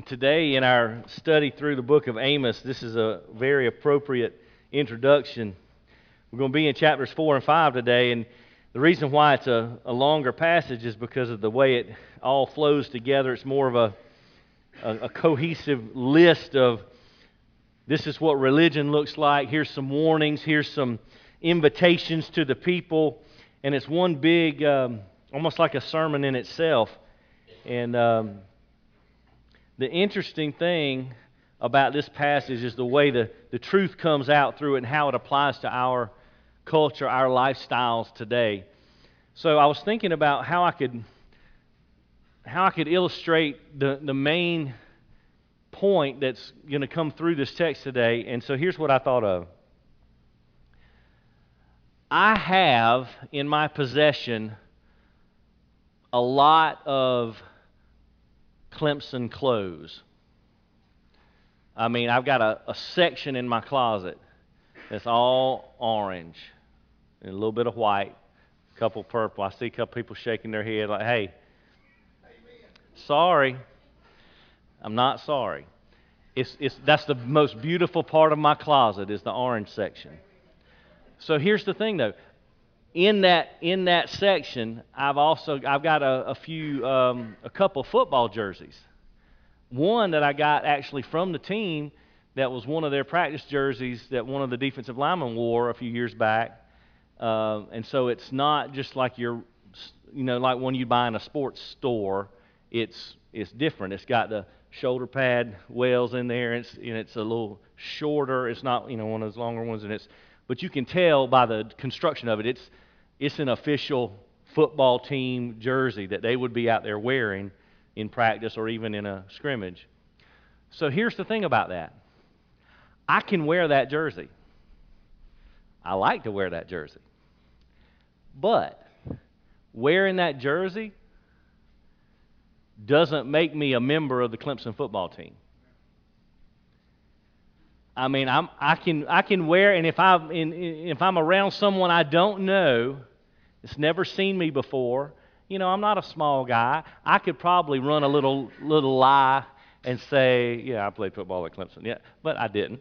And today, in our study through the book of Amos, this is a very appropriate introduction. We're going to be in chapters 4 and 5 today, and the reason why it's a, a longer passage is because of the way it all flows together. It's more of a, a, a cohesive list of this is what religion looks like. Here's some warnings, here's some invitations to the people, and it's one big, um, almost like a sermon in itself. And. Um, the interesting thing about this passage is the way the, the truth comes out through it and how it applies to our culture, our lifestyles today. So I was thinking about how I could how I could illustrate the, the main point that's going to come through this text today. And so here's what I thought of. I have in my possession a lot of Clemson clothes. I mean, I've got a, a section in my closet that's all orange and a little bit of white, a couple purple. I see a couple people shaking their head like, hey, sorry. I'm not sorry. It's, it's, that's the most beautiful part of my closet is the orange section. So here's the thing, though in that in that section, I've also I've got a, a few um, a couple football jerseys. One that I got actually from the team that was one of their practice jerseys that one of the defensive linemen wore a few years back. Uh, and so it's not just like your you know like one you buy in a sports store. It's it's different. It's got the shoulder pad wells in there. And it's and it's a little shorter. It's not you know one of those longer ones, and it's but you can tell by the construction of it, it's, it's an official football team jersey that they would be out there wearing in practice or even in a scrimmage. So here's the thing about that I can wear that jersey. I like to wear that jersey. But wearing that jersey doesn't make me a member of the Clemson football team. I mean, I'm, I can I can wear, and if I'm in, if I'm around someone I don't know, that's never seen me before, you know, I'm not a small guy. I could probably run a little little lie and say, yeah, I played football at Clemson. Yeah, but I didn't.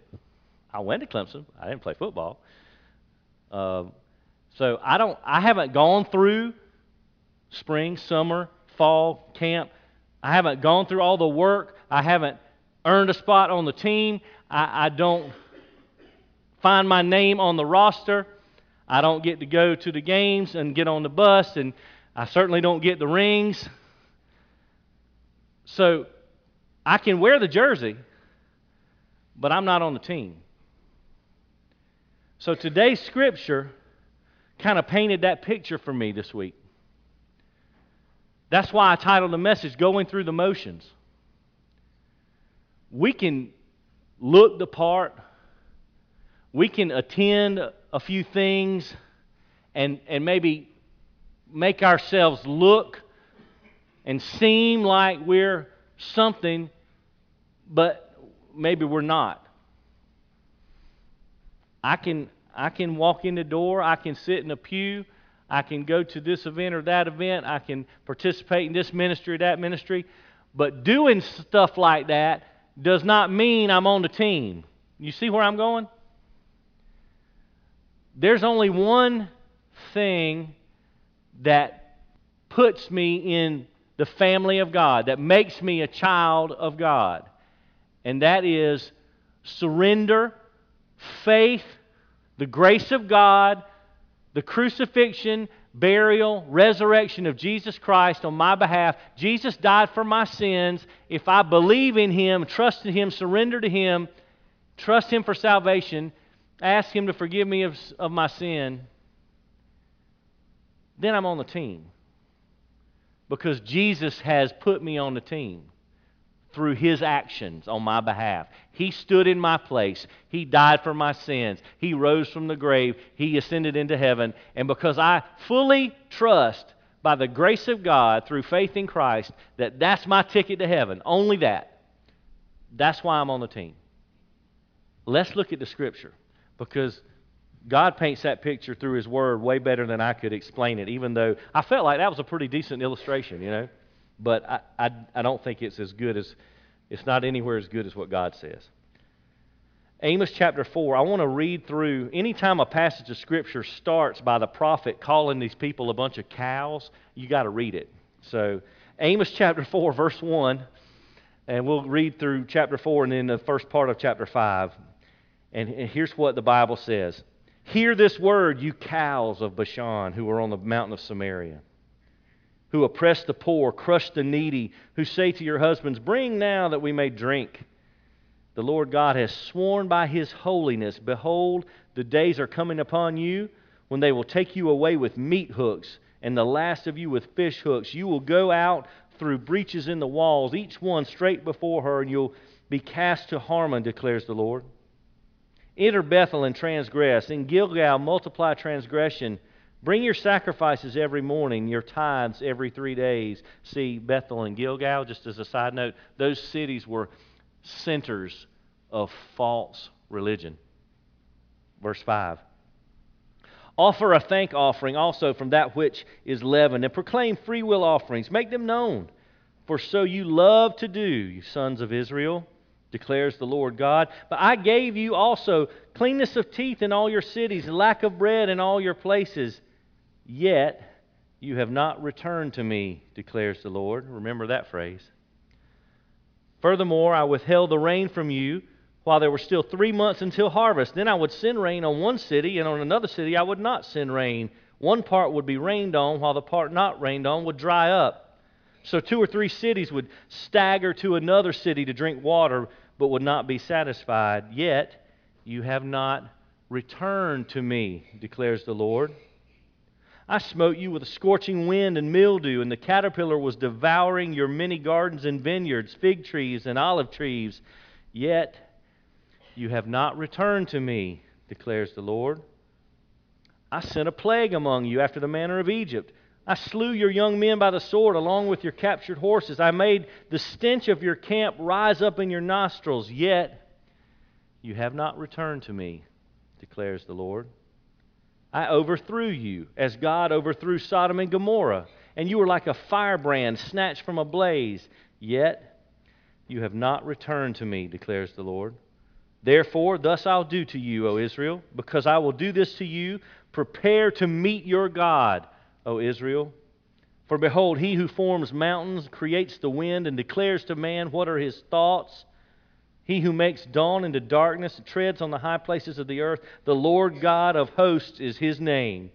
I went to Clemson. I didn't play football. Uh, so I don't. I haven't gone through spring, summer, fall camp. I haven't gone through all the work. I haven't earned a spot on the team. I, I don't find my name on the roster. I don't get to go to the games and get on the bus, and I certainly don't get the rings. So I can wear the jersey, but I'm not on the team. So today's scripture kind of painted that picture for me this week. That's why I titled the message Going Through the Motions. We can look the part. We can attend a few things and, and maybe make ourselves look and seem like we're something, but maybe we're not. I can, I can walk in the door, I can sit in a pew, I can go to this event or that event, I can participate in this ministry or that ministry, but doing stuff like that does not mean I'm on the team. You see where I'm going? There's only one thing that puts me in the family of God, that makes me a child of God, and that is surrender, faith, the grace of God, the crucifixion, burial, resurrection of Jesus Christ on my behalf. Jesus died for my sins. If I believe in Him, trust in Him, surrender to Him, trust Him for salvation, ask Him to forgive me of, of my sin, then I'm on the team. Because Jesus has put me on the team through his actions on my behalf. He stood in my place. He died for my sins. He rose from the grave. He ascended into heaven. And because I fully trust by the grace of God through faith in Christ that that's my ticket to heaven, only that, that's why I'm on the team. Let's look at the scripture because God paints that picture through His Word way better than I could explain it, even though I felt like that was a pretty decent illustration, you know but I, I, I don't think it's as good as It's not anywhere as good as what God says. Amos chapter 4, I want to read through. Anytime a passage of Scripture starts by the prophet calling these people a bunch of cows, you got to read it. So, Amos chapter 4, verse 1, and we'll read through chapter 4 and then the first part of chapter 5. And, and here's what the Bible says Hear this word, you cows of Bashan who are on the mountain of Samaria, who oppress the poor, crush the needy, who say to your husbands, Bring now that we may drink. The Lord God has sworn by his holiness, Behold, the days are coming upon you when they will take you away with meat hooks, and the last of you with fish hooks. You will go out through breaches in the walls, each one straight before her, and you'll be cast to Harmon, declares the Lord. Enter Bethel and transgress. In Gilgal, multiply transgression. Bring your sacrifices every morning, your tithes every three days. See, Bethel and Gilgal, just as a side note, those cities were centers of false religion. Verse 5. Offer a thank offering also from that which is leavened, and proclaim free will offerings. Make them known. For so you love to do, you sons of Israel, declares the Lord God. But I gave you also cleanness of teeth in all your cities, lack of bread in all your places. Yet you have not returned to me, declares the Lord. Remember that phrase. Furthermore, I withheld the rain from you while there were still three months until harvest. Then I would send rain on one city, and on another city I would not send rain. One part would be rained on, while the part not rained on would dry up. So two or three cities would stagger to another city to drink water, but would not be satisfied. Yet you have not returned to me, declares the Lord. I smote you with a scorching wind and mildew, and the caterpillar was devouring your many gardens and vineyards, fig trees and olive trees. Yet you have not returned to me, declares the Lord. I sent a plague among you after the manner of Egypt. I slew your young men by the sword along with your captured horses. I made the stench of your camp rise up in your nostrils. Yet you have not returned to me, declares the Lord. I overthrew you as God overthrew Sodom and Gomorrah, and you were like a firebrand snatched from a blaze. Yet you have not returned to me, declares the Lord. Therefore, thus I'll do to you, O Israel, because I will do this to you. Prepare to meet your God, O Israel. For behold, he who forms mountains, creates the wind, and declares to man what are his thoughts he who makes dawn into darkness treads on the high places of the earth, the Lord God of hosts is his name.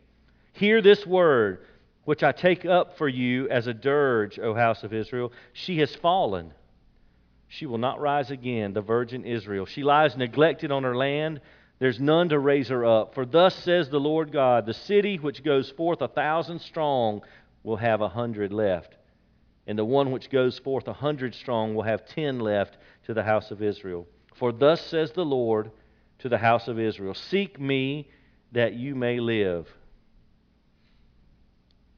Hear this word, which I take up for you as a dirge, O house of Israel. She has fallen. She will not rise again, the virgin Israel. She lies neglected on her land. There's none to raise her up. For thus says the Lord God The city which goes forth a thousand strong will have a hundred left, and the one which goes forth a hundred strong will have ten left to the house of Israel. For thus says the Lord to the house of Israel Seek me that you may live.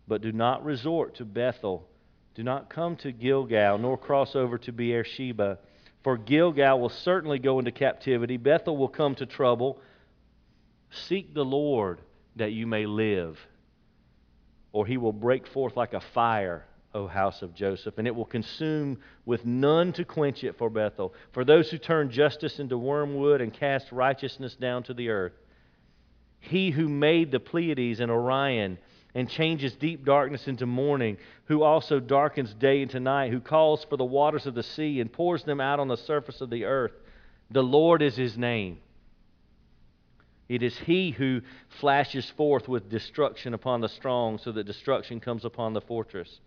But do not resort to Bethel. Do not come to Gilgal, nor cross over to Beersheba. For Gilgal will certainly go into captivity. Bethel will come to trouble. Seek the Lord that you may live, or he will break forth like a fire O house of Joseph, and it will consume with none to quench it for Bethel, for those who turn justice into wormwood and cast righteousness down to the earth. He who made the Pleiades and Orion and changes deep darkness into morning, who also darkens day into night, who calls for the waters of the sea and pours them out on the surface of the earth. The Lord is his name. It is he who flashes forth with destruction upon the strong, so that destruction comes upon the fortress.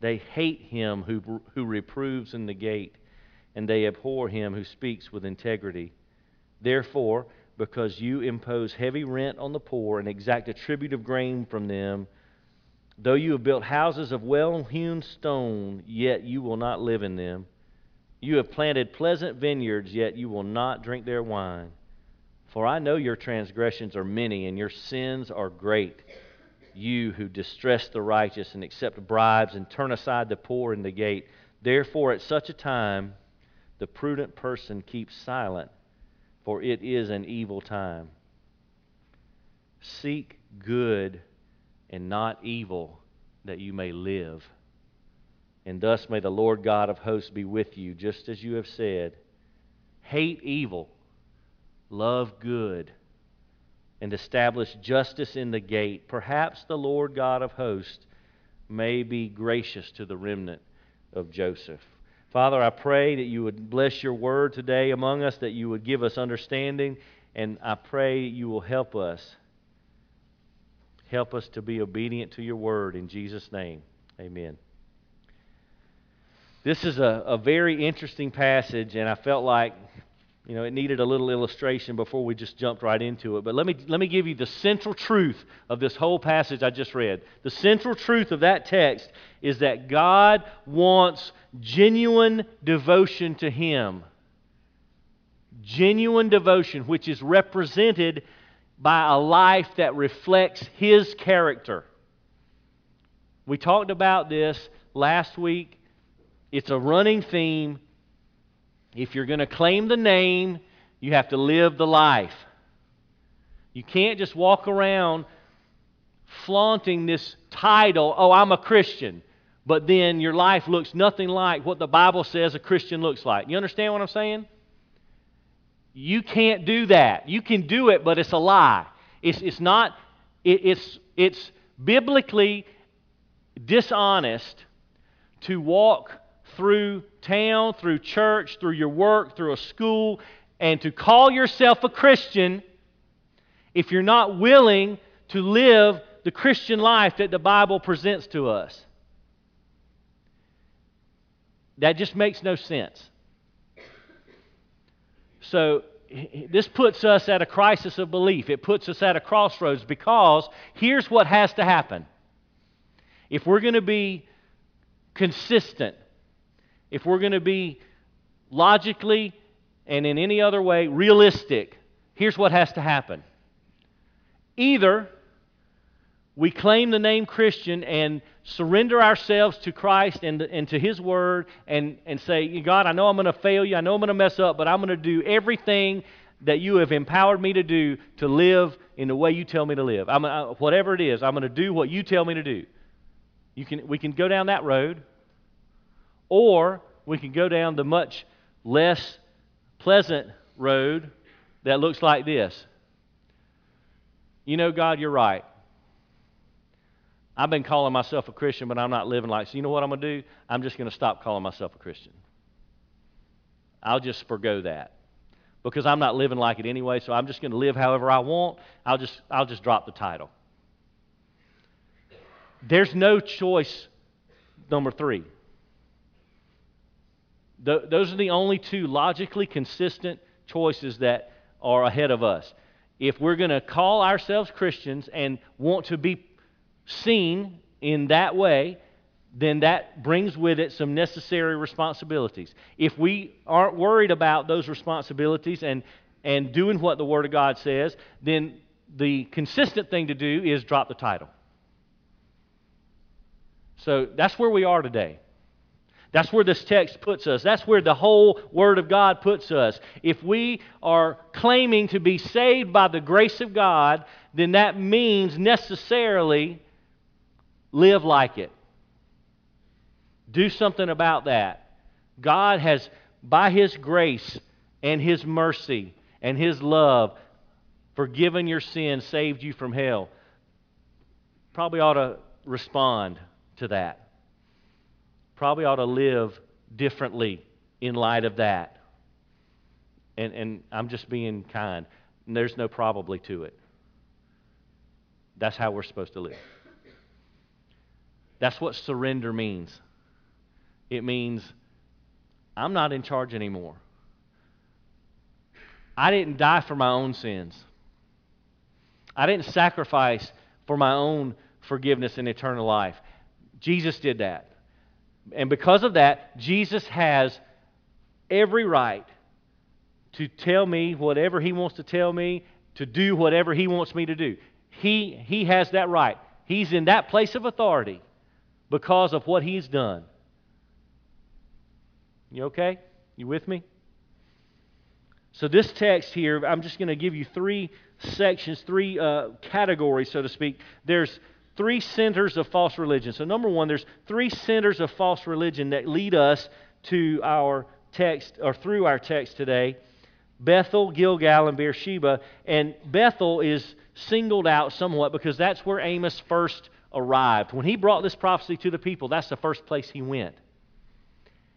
They hate him who, who reproves in the gate, and they abhor him who speaks with integrity. Therefore, because you impose heavy rent on the poor and exact a tribute of grain from them, though you have built houses of well hewn stone, yet you will not live in them. You have planted pleasant vineyards, yet you will not drink their wine. For I know your transgressions are many, and your sins are great you who distress the righteous and accept bribes and turn aside the poor in the gate. Therefore, at such a time, the prudent person keeps silent, for it is an evil time. Seek good and not evil, that you may live. And thus may the Lord God of hosts be with you, just as you have said. Hate evil, love good, and establish justice in the gate. Perhaps the Lord God of hosts may be gracious to the remnant of Joseph. Father, I pray that you would bless your word today among us, that you would give us understanding, and I pray you will help us. Help us to be obedient to your word in Jesus' name. Amen. This is a, a very interesting passage, and I felt like you know, it needed a little illustration before we just jumped right into it. But let me, let me give you the central truth of this whole passage I just read. The central truth of that text is that God wants genuine devotion to Him. Genuine devotion, which is represented by a life that reflects His character. We talked about this last week. It's a running theme. If you're going to claim the name, you have to live the life. You can't just walk around flaunting this title, oh, I'm a Christian, but then your life looks nothing like what the Bible says a Christian looks like. You understand what I'm saying? You can't do that. You can do it, but it's a lie. It's, it's not, it, it's, it's biblically dishonest to walk through town, through church, through your work, through a school, and to call yourself a Christian if you're not willing to live the Christian life that the Bible presents to us. That just makes no sense. So, this puts us at a crisis of belief. It puts us at a crossroads because here's what has to happen. If we're going to be consistent, if we're going to be logically and in any other way realistic, here's what has to happen. Either we claim the name Christian and surrender ourselves to Christ and, and to His Word and, and say, God, I know I'm going to fail you, I know I'm going to mess up, but I'm going to do everything that you have empowered me to do to live in the way you tell me to live. I'm, I, whatever it is, I'm going to do what you tell me to do. You can, we can go down that road, or we can go down the much less pleasant road that looks like this. You know, God, you're right. I've been calling myself a Christian, but I'm not living like. So you know what I'm going to do? I'm just going to stop calling myself a Christian. I'll just forego that because I'm not living like it anyway. So I'm just going to live however I want. I'll just I'll just drop the title. There's no choice. Number three. The, those are the only two logically consistent choices that are ahead of us. If we're going to call ourselves Christians and want to be seen in that way, then that brings with it some necessary responsibilities. If we aren't worried about those responsibilities and, and doing what the Word of God says, then the consistent thing to do is drop the title. So that's where we are today. That's where this text puts us. That's where the whole Word of God puts us. If we are claiming to be saved by the grace of God, then that means necessarily Live like it. Do something about that. God has, by His grace and His mercy and His love, forgiven your sin, saved you from hell. Probably ought to respond to that. Probably ought to live differently in light of that. And, and I'm just being kind. There's no probably to it. That's how we're supposed to live. That's what surrender means. It means I'm not in charge anymore. I didn't die for my own sins. I didn't sacrifice for my own forgiveness and eternal life. Jesus did that. And because of that, Jesus has every right to tell me whatever he wants to tell me, to do whatever he wants me to do. He, he has that right. He's in that place of authority because of what he's done. You okay? You with me? So, this text here, I'm just going to give you three sections, three uh, categories, so to speak. There's three centers of false religion. So, number one, there's three centers of false religion that lead us to our text or through our text today Bethel, Gilgal, and Beersheba. And Bethel is singled out somewhat because that's where Amos first arrived. When he brought this prophecy to the people, that's the first place he went.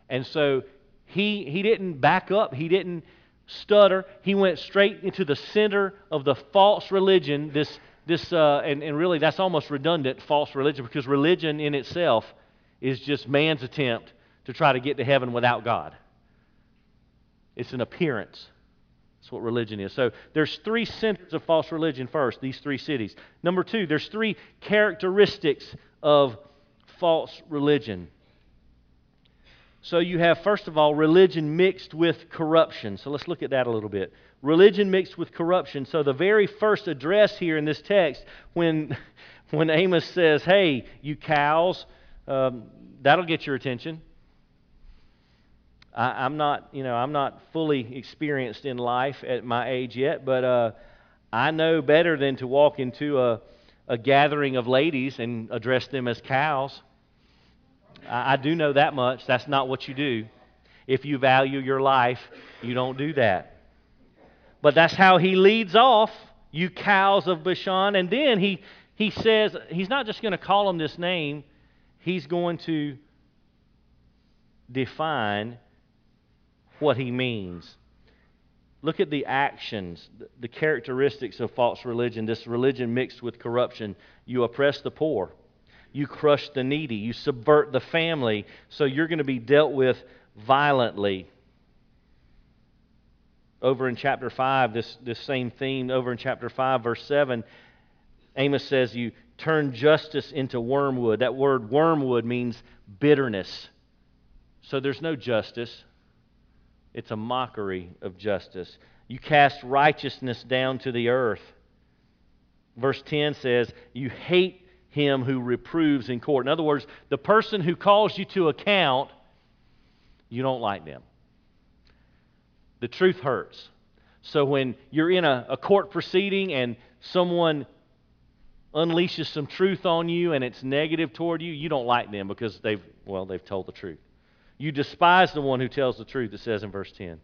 And so he, he didn't back up, he didn't stutter. He went straight into the center of the false religion, this, this uh, and, and really that's almost redundant, false religion, because religion in itself is just man's attempt to try to get to heaven without God. It's an appearance. That's what religion is. So there's three centers of false religion first, these three cities. Number two, there's three characteristics of false religion. So you have, first of all, religion mixed with corruption. So let's look at that a little bit. Religion mixed with corruption. So the very first address here in this text, when, when Amos says, hey, you cows, um, that'll get your attention. I, am not, you know, I'm not fully experienced in life at my age yet, but uh, I know better than to walk into a, a gathering of ladies and address them as cows. I, I do know that much. That's not what you do. If you value your life, you don't do that. But that's how he leads off, you cows of Bashan. And then he, he says, he's not just going to call them this name, he's going to define what he means. Look at the actions, the characteristics of false religion, this religion mixed with corruption. You oppress the poor. You crush the needy. You subvert the family. So you're going to be dealt with violently. Over in chapter 5, this, this same theme, over in chapter 5, verse 7, Amos says, You turn justice into wormwood. That word wormwood means bitterness. So there's no justice, it's a mockery of justice. You cast righteousness down to the earth. Verse 10 says, You hate him who reproves in court. In other words, the person who calls you to account, you don't like them. The truth hurts. So when you're in a, a court proceeding and someone unleashes some truth on you and it's negative toward you, you don't like them because they've, well, they've told the truth. You despise the one who tells the truth, it says in verse 10.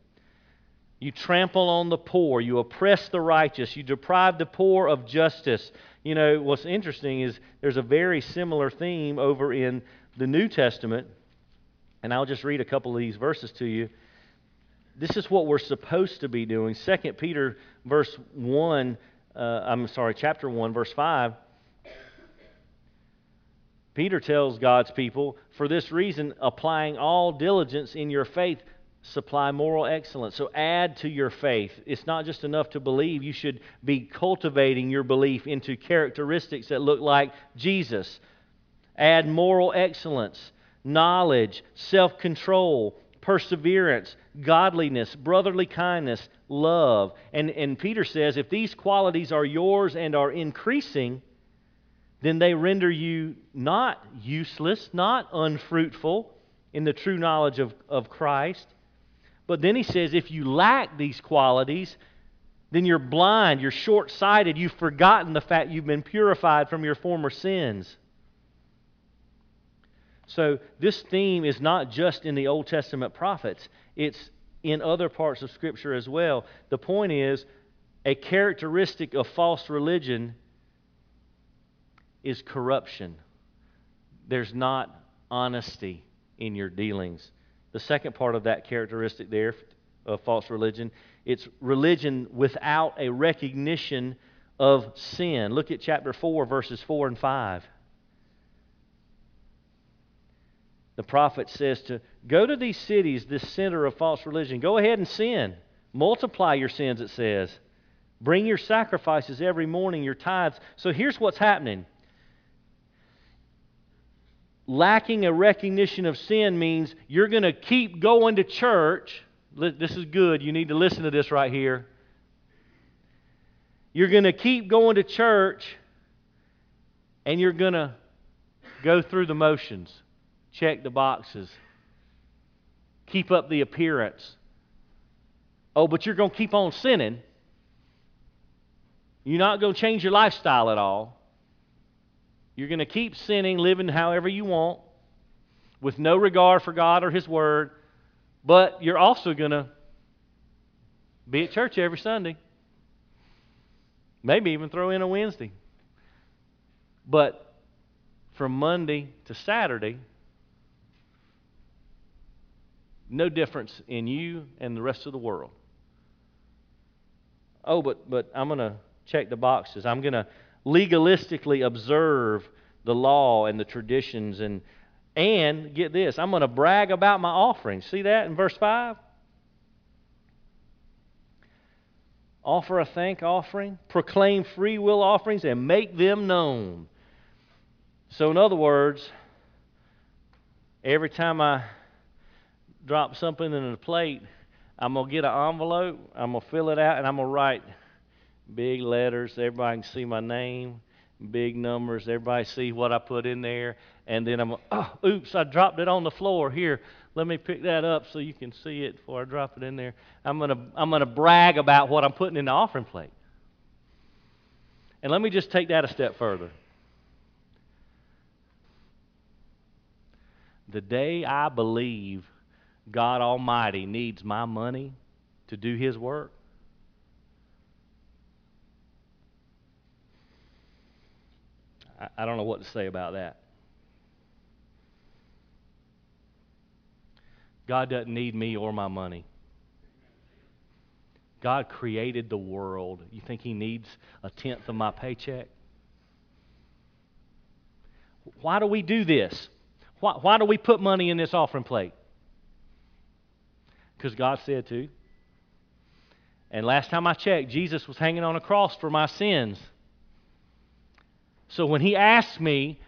You trample on the poor. You oppress the righteous. You deprive the poor of justice. You know, what's interesting is there's a very similar theme over in the New Testament. And I'll just read a couple of these verses to you. This is what we're supposed to be doing. 2 Peter, verse 1, uh, I'm sorry, chapter 1, verse 5. Peter tells God's people, for this reason, applying all diligence in your faith, supply moral excellence. So add to your faith. It's not just enough to believe. You should be cultivating your belief into characteristics that look like Jesus. Add moral excellence, knowledge, self control, perseverance, godliness, brotherly kindness, love. And, and Peter says if these qualities are yours and are increasing, then they render you not useless, not unfruitful in the true knowledge of, of Christ. But then he says, if you lack these qualities, then you're blind, you're short sighted, you've forgotten the fact you've been purified from your former sins. So, this theme is not just in the Old Testament prophets, it's in other parts of Scripture as well. The point is, a characteristic of false religion is corruption. There's not honesty in your dealings. The second part of that characteristic there of false religion, it's religion without a recognition of sin. Look at chapter 4, verses 4 and 5. The prophet says to go to these cities, this center of false religion. Go ahead and sin. Multiply your sins, it says. Bring your sacrifices every morning, your tithes. So here's what's happening lacking a recognition of sin means you're going to keep going to church. This is good. You need to listen to this right here. You're going to keep going to church and you're going to go through the motions, check the boxes, keep up the appearance. Oh, but you're going to keep on sinning. You're not going to change your lifestyle at all. You're going to keep sinning, living however you want, with no regard for God or His Word, but you're also going to be at church every Sunday. Maybe even throw in a Wednesday. But from Monday to Saturday, no difference in you and the rest of the world. Oh, but but I'm going to check the boxes. I'm going to legalistically observe the law and the traditions and and get this, I'm going to brag about my offerings. See that in verse 5? Offer a thank offering, proclaim free will offerings, and make them known. So, in other words, every time I drop something in a plate, I'm going to get an envelope, I'm going to fill it out, and I'm going to write big letters. Everybody can see my name, big numbers. Everybody see what I put in there. And then I'm, uh, oh, oops, I dropped it on the floor. Here, let me pick that up so you can see it before I drop it in there. I'm to I'm to brag about what I'm putting in the offering plate. And let me just take that a step further. The day I believe God Almighty needs my money to do His work, I, don't know what to say about that. God doesn't need me or my money. God created the world. You think He needs a tenth of my paycheck? Why do we do this? Why, why do we put money in this offering plate? Because God said to. And last time I checked, Jesus was hanging on a cross for my sins. So when he asked me,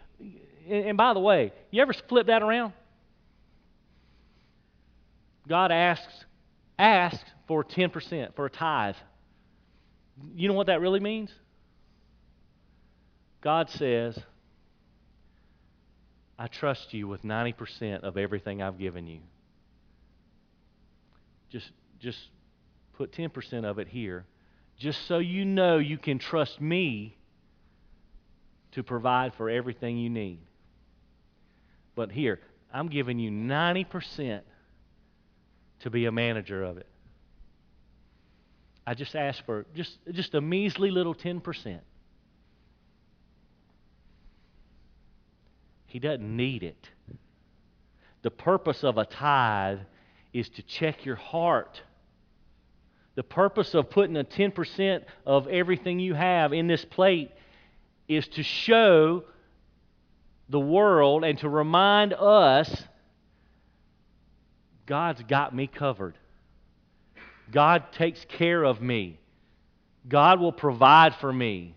and by the way, you ever flip that around? God asks asks for 10%, for a tithe. You know what that really means? God says, I trust you with 90% of everything I've given you. Just, just put 10% of it here, just so you know you can trust me to provide for everything you need. But here, I'm giving you 90% to be a manager of it. I just ask for just, just a measly little 10%. He doesn't need it. The purpose of a tithe is to check your heart. The purpose of putting a 10% of everything you have in this plate is to show the world and to remind us God's got me covered. God takes care of me. God will provide for me.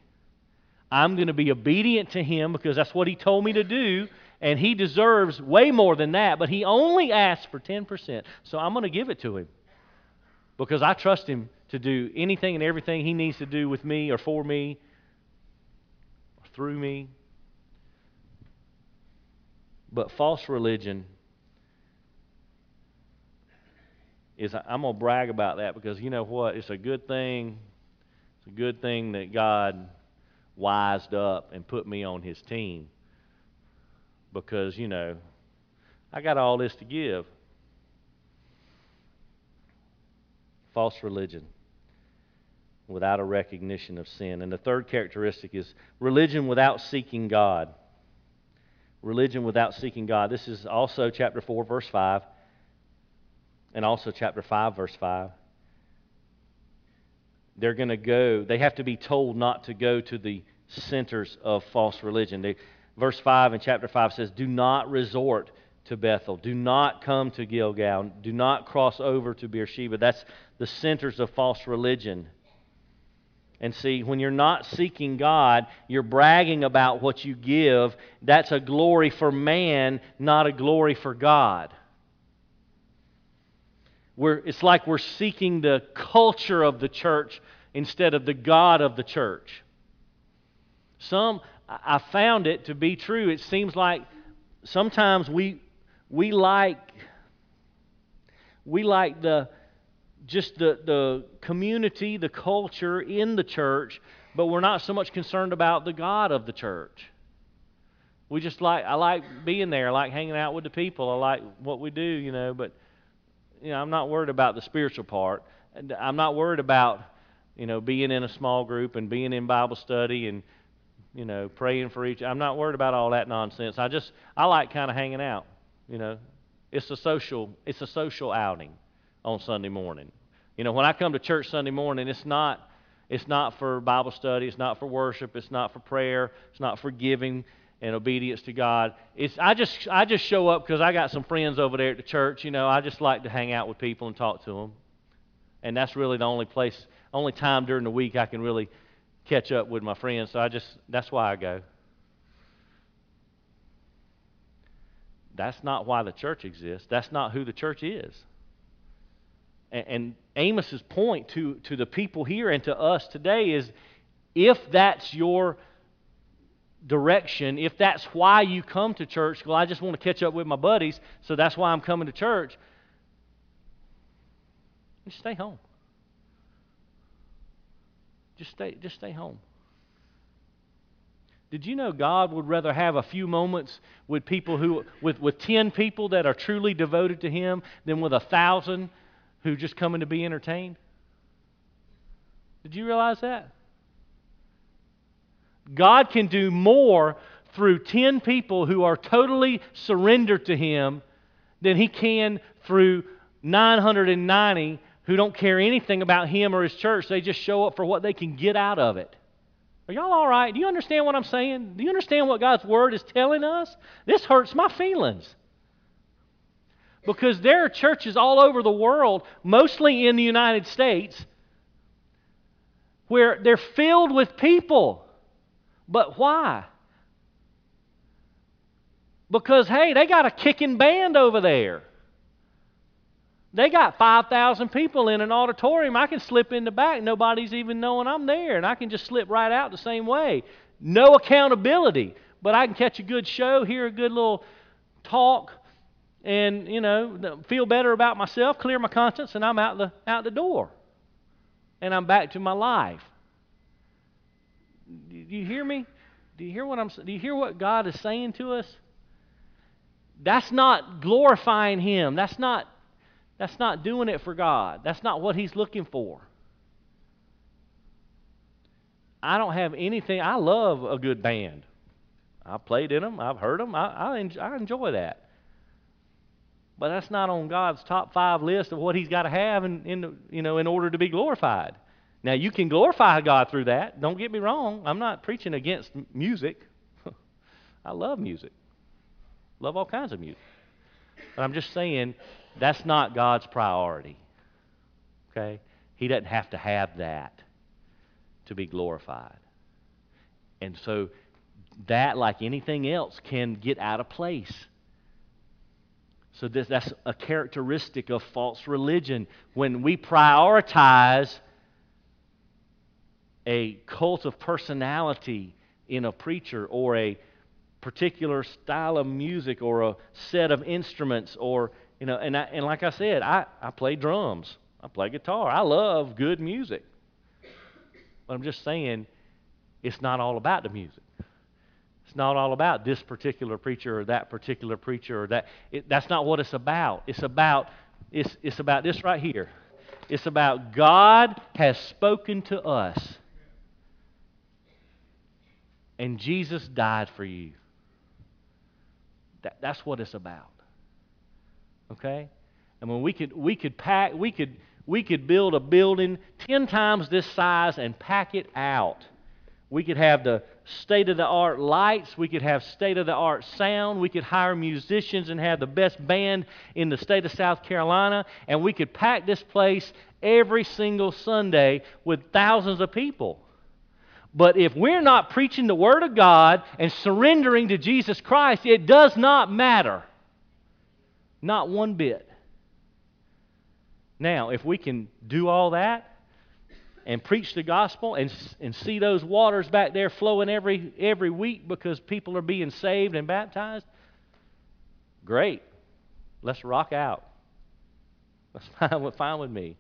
I'm going to be obedient to Him because that's what He told me to do, and He deserves way more than that, but He only asked for 10%. So I'm going to give it to Him because I trust Him to do anything and everything He needs to do with me or for me through me. But false religion is, I'm going to brag about that because you know what? It's a good thing. It's a good thing that God wised up and put me on his team because, you know, I got all this to give. False religion without a recognition of sin. And the third characteristic is religion without seeking God. Religion without seeking God. This is also chapter 4, verse 5, and also chapter 5, verse 5. They're going to go, they have to be told not to go to the centers of false religion. They, verse 5 in chapter 5 says, Do not resort to Bethel. Do not come to Gilgal. Do not cross over to Beersheba. That's the centers of false religion. And see, when you're not seeking God, you're bragging about what you give. That's a glory for man, not a glory for God. We're, it's like we're seeking the culture of the church instead of the God of the church. Some, I found it to be true. It seems like sometimes we, we like, we like the, just the, the community, the culture in the church, but we're not so much concerned about the God of the church. We just like I like being there. I like hanging out with the people. I like what we do, you know. But you know, I'm not worried about the spiritual part. I'm not worried about you know being in a small group and being in Bible study and you know praying for each. I'm not worried about all that nonsense. I just I like kind of hanging out. You know, it's a social it's a social outing on Sunday morning. You know, when I come to church Sunday morning, it's not it's not for Bible study, it's not for worship, it's not for prayer, it's not for giving and obedience to God. It's I just I just show up because I got some friends over there at the church. You know, I just like to hang out with people and talk to them, and that's really the only place, only time during the week I can really catch up with my friends. So I just that's why I go. That's not why the church exists. That's not who the church is. And, and Amos's point to, to the people here and to us today is if that's your direction, if that's why you come to church, well, I just want to catch up with my buddies, so that's why I'm coming to church, just stay home. Just stay, just stay home. Did you know God would rather have a few moments with people who, with, with 10 people that are truly devoted to Him than with a thousand who just coming to be entertained? Did you realize that? God can do more through 10 people who are totally surrendered to Him than He can through 990 who don't care anything about Him or His church. They just show up for what they can get out of it. Are y'all all right? Do you understand what I'm saying? Do you understand what God's Word is telling us? This hurts my feelings. Because there are churches all over the world, mostly in the United States, where they're filled with people but why? Because, hey, they got a kicking band over there. They got 5,000 people in an auditorium. I can slip in the back. Nobody's even knowing I'm there. And I can just slip right out the same way. No accountability. But I can catch a good show, hear a good little talk, and, you know, feel better about myself, clear my conscience, and I'm out the, out the door. And I'm back to my life. Do you hear me? Do you hear what I'm Do you hear what God is saying to us? That's not glorifying him. That's not that's not doing it for God. That's not what he's looking for. I don't have anything. I love a good band. I've played in them. I've heard them. I, I, enjoy, I enjoy that. But that's not on God's top five list of what He's got to have in, in, you know, in order to be glorified. Now, you can glorify God through that. Don't get me wrong. I'm not preaching against music. I love music, love all kinds of music. But I'm just saying that's not God's priority. Okay? He doesn't have to have that to be glorified. And so, that, like anything else, can get out of place. So, this, that's a characteristic of false religion. When we prioritize a cult of personality in a preacher or a particular style of music or a set of instruments or you know and I, and like I said I, I play drums I play guitar I love good music but I'm just saying it's not all about the music it's not all about this particular preacher or that particular preacher or that it, that's not what it's about it's about it's, it's about this right here it's about God has spoken to us and Jesus died for you. That, that's what it's about. Okay? I mean, we could, we could pack, we could, we could build a building 10 times this size and pack it out. We could have the state of the art lights. We could have state of the art sound. We could hire musicians and have the best band in the state of South Carolina. And we could pack this place every single Sunday with thousands of people. But if we're not preaching the Word of God and surrendering to Jesus Christ, it does not matter. Not one bit. Now, if we can do all that and preach the gospel and, and see those waters back there flowing every, every week because people are being saved and baptized, great. Let's rock out. That's fine, fine with me.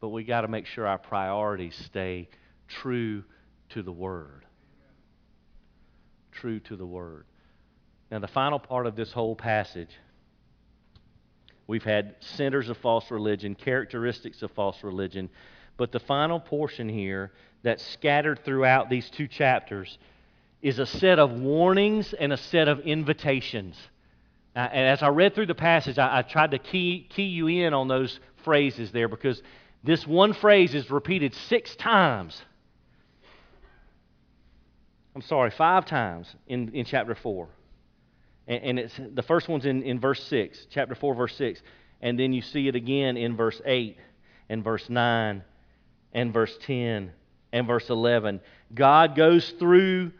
But we got to make sure our priorities stay true to the Word. true to the Word. Now, the final part of this whole passage, we've had centers of false religion, characteristics of false religion, but the final portion here that's scattered throughout these two chapters is a set of warnings and a set of invitations. Uh, and as I read through the passage, I, I tried to key, key you in on those phrases there because this one phrase is repeated six times. I'm sorry, five times in, in chapter 4. And, and it's, the first one's in, in verse 6, chapter 4, verse 6. And then you see it again in verse 8 and verse 9 and verse 10 and verse 11. God goes through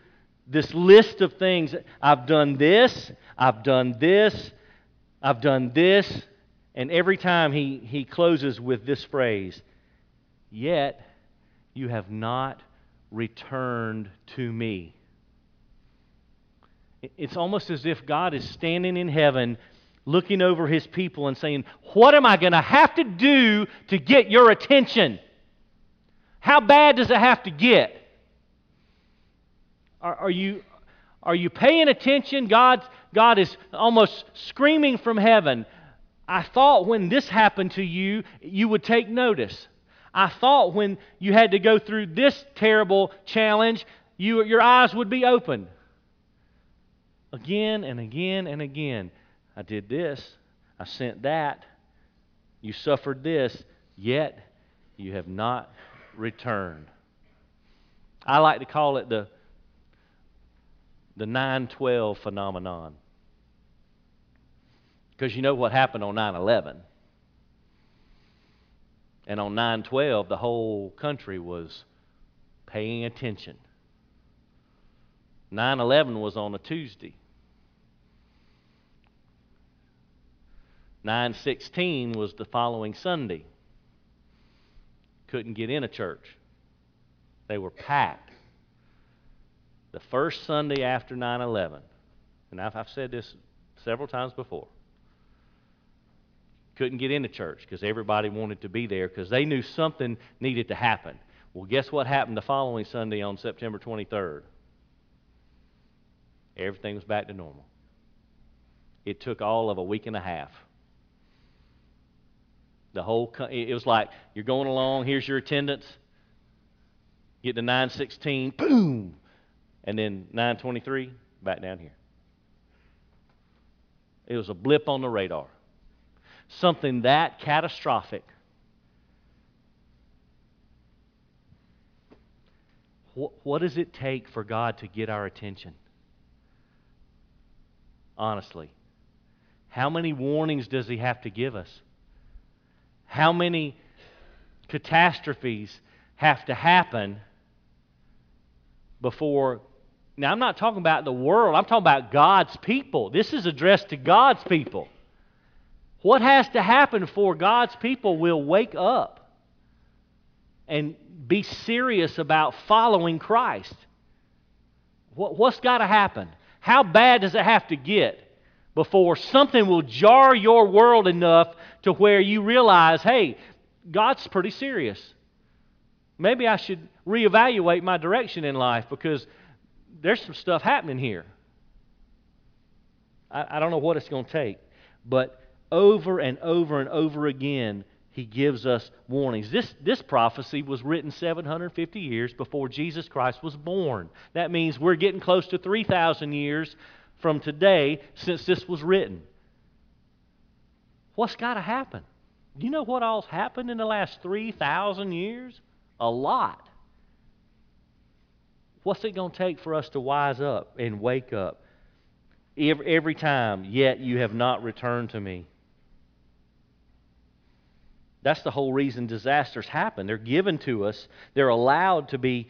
this list of things. I've done this, I've done this, I've done this. And every time he, he closes with this phrase, Yet you have not returned to me. It's almost as if God is standing in heaven looking over his people and saying, What am I going to have to do to get your attention? How bad does it have to get? Are, are you, are you paying attention? God, God is almost screaming from heaven. I thought when this happened to you, you would take notice. I thought when you had to go through this terrible challenge, you, your eyes would be open. Again and again and again. I did this. I sent that. You suffered this. Yet you have not returned. I like to call it the, the 912 phenomenon. Because you know what happened on 9 11. And on 912, the whole country was paying attention. 9 11 was on a Tuesday. 9 16 was the following Sunday. Couldn't get in a church, they were packed. The first Sunday after 9 11, and I've, I've said this several times before couldn't get into church because everybody wanted to be there because they knew something needed to happen. Well, guess what happened the following Sunday on September 23rd? Everything was back to normal. It took all of a week and a half. The whole it was like you're going along, here's your attendance. Get to 916, boom. And then 923, back down here. It was a blip on the radar something that catastrophic, what, what does it take for God to get our attention? Honestly. How many warnings does He have to give us? How many catastrophes have to happen before now, I'm not talking about the world, I'm talking about God's people. This is addressed to God's people. What has to happen for God's people will wake up and be serious about following Christ? What, what's got to happen? How bad does it have to get before something will jar your world enough to where you realize, hey, God's pretty serious? Maybe I should reevaluate my direction in life because there's some stuff happening here. I, I don't know what it's going to take, but over and over and over again, he gives us warnings. This, this prophecy was written 750 years before Jesus Christ was born. That means we're getting close to 3,000 years from today since this was written. What's got to happen? You know what all's happened in the last 3,000 years? A lot. What's it going to take for us to wise up and wake up? Every, every time, yet you have not returned to me. That's the whole reason disasters happen. They're given to us, they're allowed to be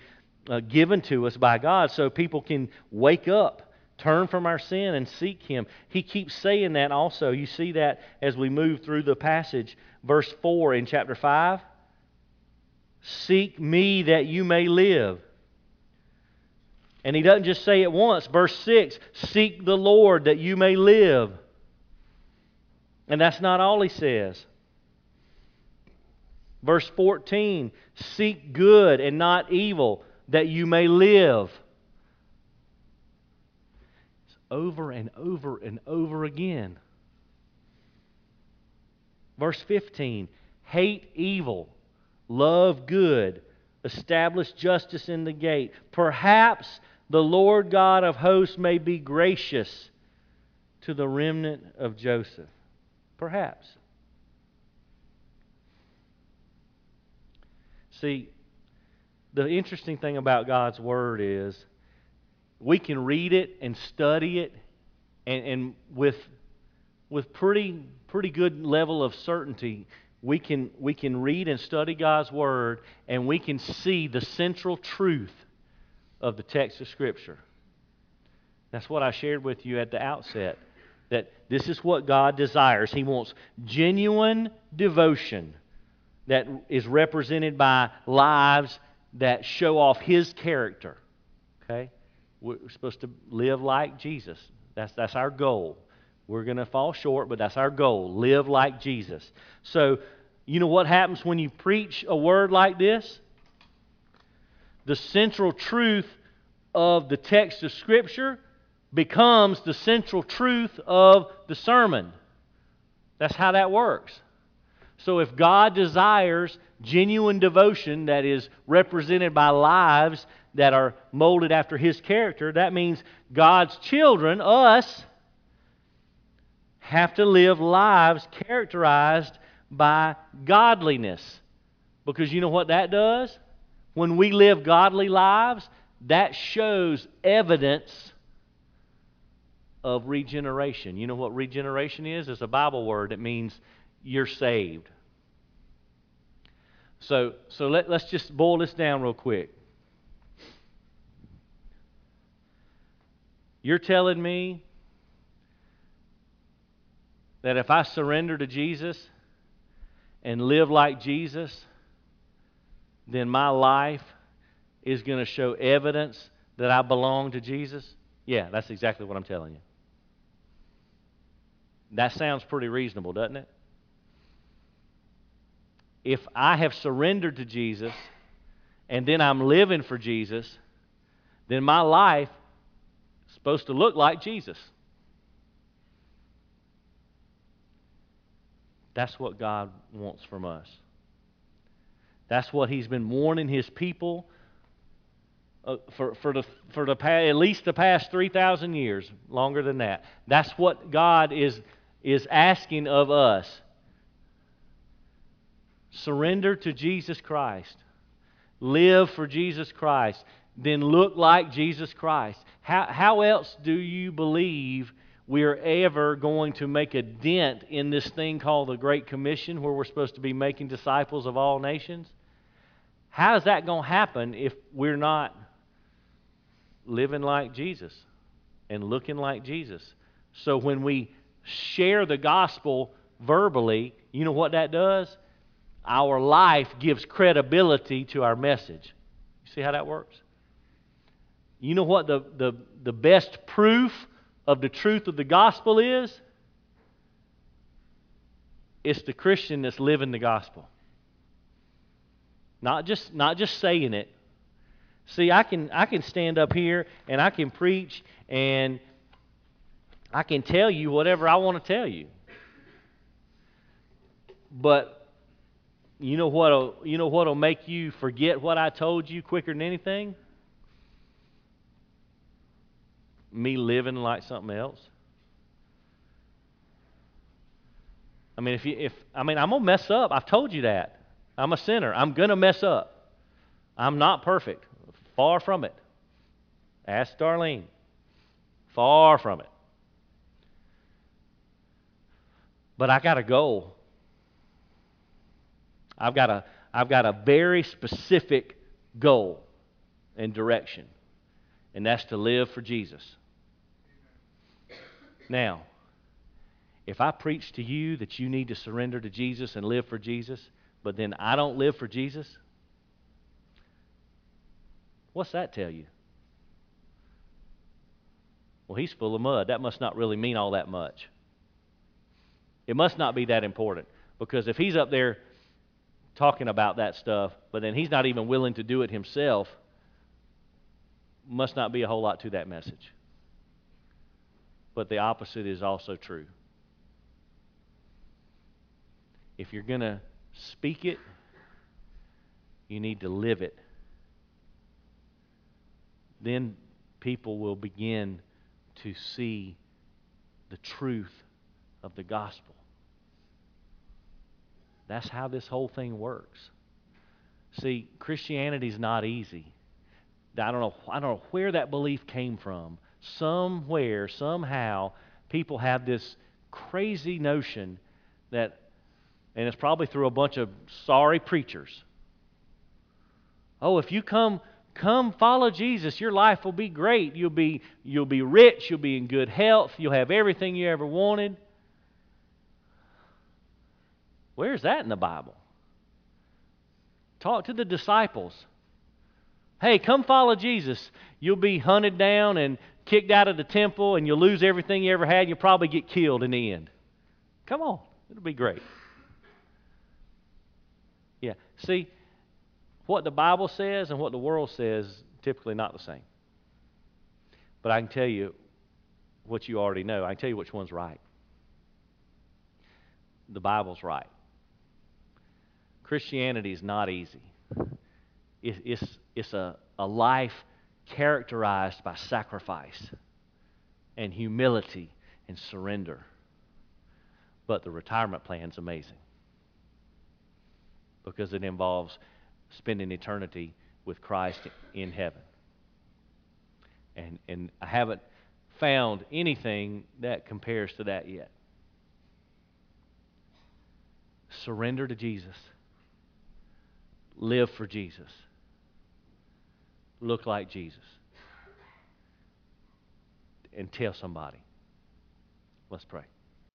uh, given to us by God so people can wake up, turn from our sin, and seek Him. He keeps saying that also. You see that as we move through the passage. Verse 4 in chapter 5 Seek me that you may live. And he doesn't just say it once. Verse 6 Seek the Lord that you may live. And that's not all he says. Verse 14 Seek good and not evil, that you may live. It's over and over and over again. Verse 15 hate evil, love good, establish justice in the gate. Perhaps the Lord God of hosts may be gracious to the remnant of Joseph. Perhaps. See, the interesting thing about God's Word is we can read it and study it and, and with, with pretty, pretty good level of certainty we can, we can read and study God's Word and we can see the central truth of the text of Scripture. That's what I shared with you at the outset. That this is what God desires. He wants genuine devotion that is represented by lives that show off His character. Okay? We're supposed to live like Jesus. That's, that's our goal. We're going to fall short, but that's our goal. Live like Jesus. So, you know what happens when you preach a word like this? The central truth of the text of Scripture becomes the central truth of the sermon. That's how that works. So, if God desires genuine devotion that is represented by lives that are molded after His character, that means God's children, us, have to live lives characterized by godliness. Because you know what that does? When we live godly lives, that shows evidence of regeneration. You know what regeneration is? It's a Bible word. It means you're saved. So, so let, let's just boil this down real quick. You're telling me that if I surrender to Jesus and live like Jesus, then my life is going to show evidence that I belong to Jesus? Yeah, that's exactly what I'm telling you. That sounds pretty reasonable, doesn't it? If I have surrendered to Jesus and then I'm living for Jesus, then my life is supposed to look like Jesus. That's what God wants from us. That's what He's been warning His people uh, for, for, the, for the at least the past 3,000 years, longer than that. That's what God is, is asking of us. Surrender to Jesus Christ. Live for Jesus Christ. Then look like Jesus Christ. How, how else do you believe we're ever going to make a dent in this thing called the Great Commission, where we're supposed to be making disciples of all nations? How is that going to happen if we're not living like Jesus and looking like Jesus? So when we share the gospel verbally, you know what that does? Our life gives credibility to our message. You see how that works? You know what the, the, the best proof of the truth of the gospel is? It's the Christian that's living the gospel. Not just, not just saying it. See, I can, I can stand up here and I can preach and I can tell you whatever I want to tell you. But you know what'll, you know what'll make you forget what I told you quicker than anything? Me living like something else. I mean, if you, if I mean, I'm gonna mess up. I've told you that. I'm a sinner. I'm to mess up. I'm not perfect. Far from it. Ask Darlene. Far from it. But I got a goal. I've got a, I've got a very specific goal and direction, and that's to live for Jesus. Now, if I preach to you that you need to surrender to Jesus and live for Jesus, but then I don't live for Jesus? What's that tell you? Well, he's full of mud. That must not really mean all that much. It must not be that important. Because if he's up there talking about that stuff, but then he's not even willing to do it himself, must not be a whole lot to that message. but the opposite is also true. If you're going to speak it, you need to live it. Then people will begin to see the truth of the gospel. That's how this whole thing works. See, Christianity is not easy. I don't know. I don't know where that belief came from. Somewhere, somehow, people have this crazy notion that, and it's probably through a bunch of sorry preachers. Oh, if you come come follow Jesus, your life will be great. You'll be you'll be rich, you'll be in good health, you'll have everything you ever wanted. Where's that in the Bible? Talk to the disciples. Hey, come follow Jesus. You'll be hunted down and kicked out of the temple, and you'll lose everything you ever had. And you'll probably get killed in the end. Come on, it'll be great. Yeah, see, what the Bible says and what the world says typically not the same. But I can tell you what you already know. I can tell you which one's right. The Bible's right. Christianity is not easy. It's, it's a, a life characterized by sacrifice and humility and surrender. But the retirement plan is amazing because it involves spending eternity with Christ in heaven. And, and I haven't found anything that compares to that yet. Surrender to Jesus. Live for Jesus look like Jesus. And tell somebody. Let's pray.